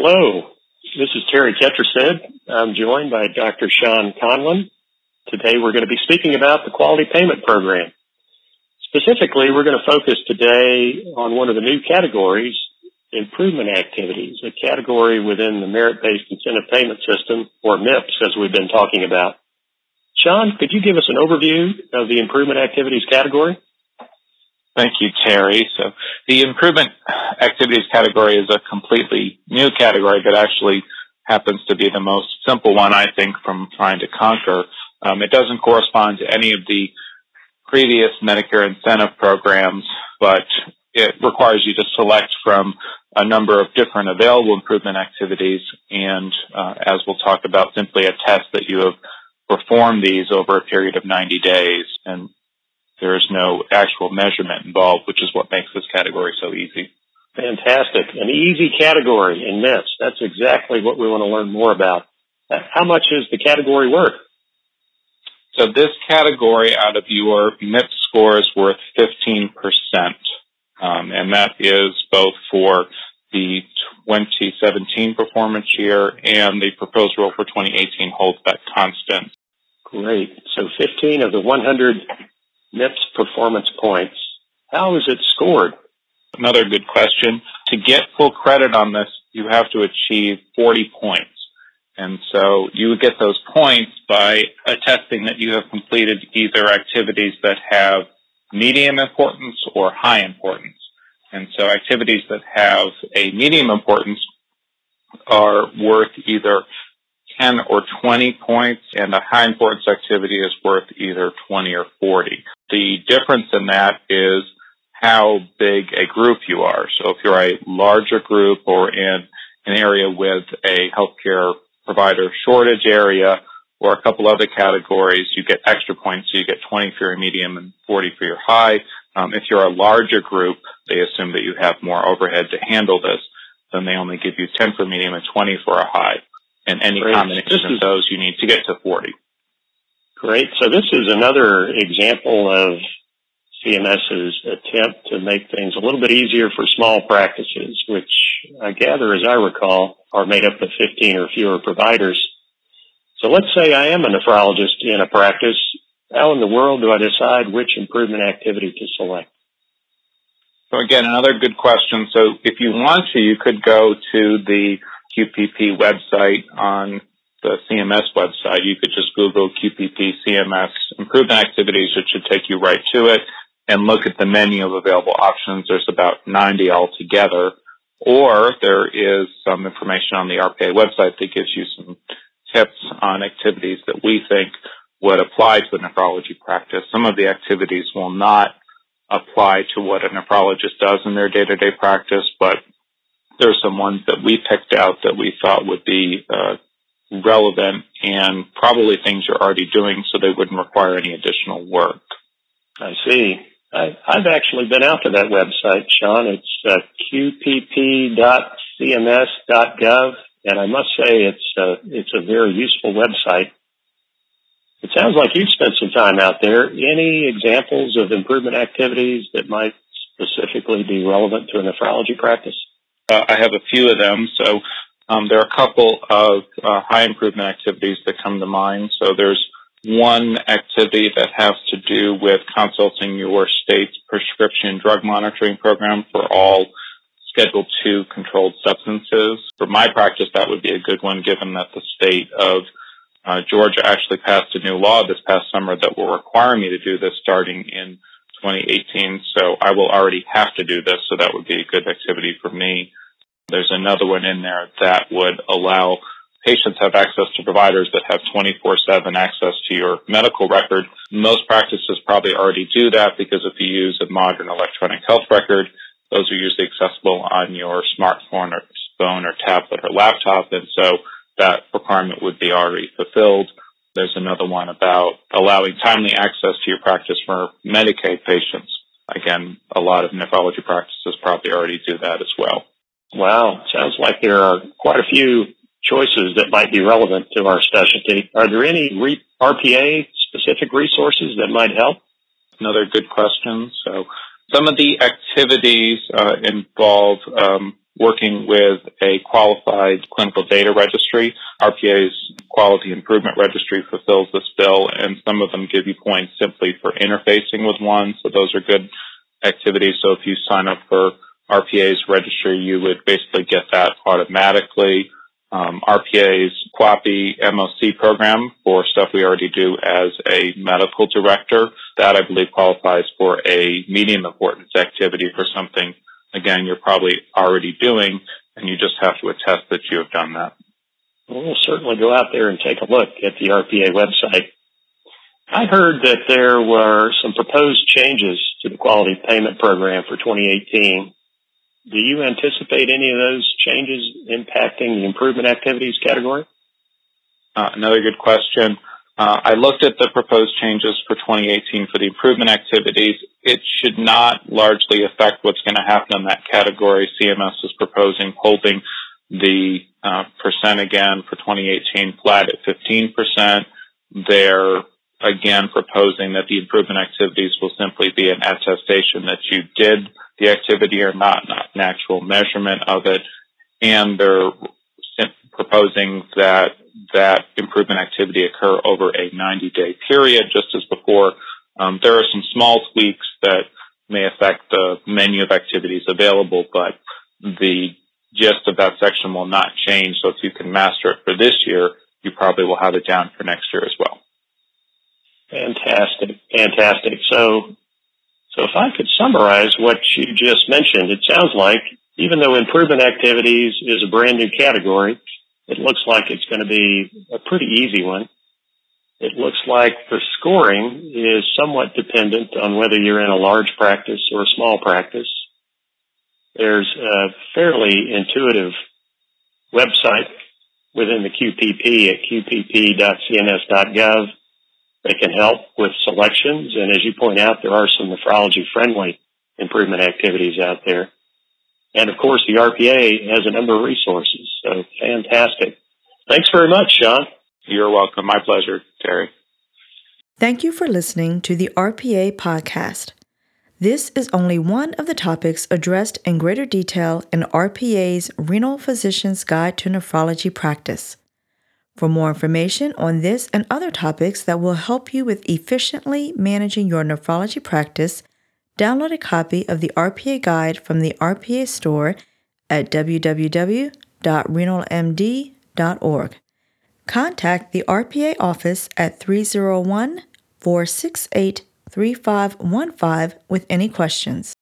Hello, this is Terry Ketchersid. I'm joined by Dr. Sean Conlon. Today we're going to be speaking about the Quality Payment Program. Specifically, we're going to focus today on one of the new categories, improvement activities, a category within the Merit-Based Incentive Payment System, or MIPS, as we've been talking about. Sean, could you give us an overview of the improvement activities category? Thank you, Terry. So the improvement activities category is a completely new category that actually happens to be the most simple one, I think, from trying to conquer. Um, it doesn't correspond to any of the previous Medicare incentive programs, but it requires you to select from a number of different available improvement activities and, uh, as we'll talk about, simply a test that you have performed these over a period of 90 days. And there is no actual measurement involved, which is what makes this category so easy. Fantastic. An easy category in MIPS. That's exactly what we want to learn more about. How much is the category worth? So this category out of your MIPS score is worth 15%. Um, and that is both for the 2017 performance year and the proposed rule for 2018 holds that constant. Great. So 15 of the 100 MIPS performance points. How is it scored? Another good question. To get full credit on this, you have to achieve 40 points. And so you would get those points by attesting that you have completed either activities that have medium importance or high importance. And so activities that have a medium importance are worth either 10 or 20 points, and a high importance activity is worth either 20 or 40. The difference in that is how big a group you are. So if you're a larger group or in an area with a healthcare provider shortage area or a couple other categories, you get extra points. So you get 20 for your medium and 40 for your high. Um, if you're a larger group, they assume that you have more overhead to handle this. Then they only give you 10 for medium and 20 for a high. And any Great. combination of those, you need to get to 40. Great. So this is another example of CMS's attempt to make things a little bit easier for small practices, which I gather, as I recall, are made up of 15 or fewer providers. So let's say I am a nephrologist in a practice. How in the world do I decide which improvement activity to select? So again, another good question. So if you want to, you could go to the QPP website on the CMS website. You could just Google QPP CMS improvement activities. It should take you right to it and look at the menu of available options. There's about 90 altogether. Or there is some information on the RPA website that gives you some tips on activities that we think would apply to a nephrology practice. Some of the activities will not apply to what a nephrologist does in their day-to-day practice, but there's some ones that we picked out that we thought would be uh, relevant and probably things you're already doing so they wouldn't require any additional work. I see. I, have actually been out to that website, Sean. It's uh, qpp.cms.gov, and I must say it's uh, it's a very useful website. It sounds like you've spent some time out there. Any examples of improvement activities that might specifically be relevant to a nephrology practice? Uh, I have a few of them. So um, there are a couple of uh, high improvement activities that come to mind. So there's one activity that has to do with consulting your state's prescription drug monitoring program for all Schedule II controlled substances. For my practice, that would be a good one given that the state of uh, Georgia actually passed a new law this past summer that will require me to do this starting in 2018. So I will already have to do this. So that would be a good activity for me. There's another one in there that would allow patients have access to providers that have 24-7 access to your medical record. Most practices probably already do that because if you use a modern electronic health record, those are usually accessible on your smartphone or phone or tablet or laptop. And so that requirement would be already fulfilled. There's another one about allowing timely access to your practice for Medicaid patients. Again, a lot of nephrology practices probably already do that as well. Wow, sounds like there are quite a few choices that might be relevant to our specialty. Are there any re- RPA specific resources that might help? Another good question. So some of the activities uh, involve um, working with a qualified clinical data registry. RPA's quality improvement registry fulfills this bill, and some of them give you points simply for interfacing with one. So those are good activities. So if you sign up for RPA's registry, you would basically get that automatically. Um, RPA's QAPI MOC program for stuff we already do as a medical director. That I believe qualifies for a medium importance activity for something, again, you're probably already doing, and you just have to attest that you have done that. We'll certainly go out there and take a look at the RPA website. I heard that there were some proposed changes to the quality payment program for 2018. Do you anticipate any of those changes impacting the improvement activities category? Uh, another good question. Uh, I looked at the proposed changes for 2018 for the improvement activities. It should not largely affect what's going to happen in that category. CMS is proposing holding the uh, percent again for 2018 flat at 15%. They're again proposing that the improvement activities will simply be an attestation that you did the activity or not, not an actual measurement of it. And they're proposing that that improvement activity occur over a 90 day period, just as before. Um, there are some small tweaks that may affect the menu of activities available, but the gist of that section will not change. So if you can master it for this year, you probably will have it down for next year as well. Fantastic. Fantastic. So, so if I could summarize what you just mentioned, it sounds like even though improvement activities is a brand new category, it looks like it's going to be a pretty easy one. It looks like the scoring is somewhat dependent on whether you're in a large practice or a small practice. There's a fairly intuitive website within the QPP at qpp.cms.gov that can help with selections. And as you point out, there are some nephrology friendly improvement activities out there. And of course, the RPA has a number of resources. So fantastic. Thanks very much, Sean. You're welcome. My pleasure, Terry. Thank you for listening to the RPA podcast. This is only one of the topics addressed in greater detail in RPA's Renal Physician's Guide to Nephrology Practice. For more information on this and other topics that will help you with efficiently managing your nephrology practice, download a copy of the RPA Guide from the RPA store at www.renalmd.org. Contact the RPA office at 301 468 3515 with any questions.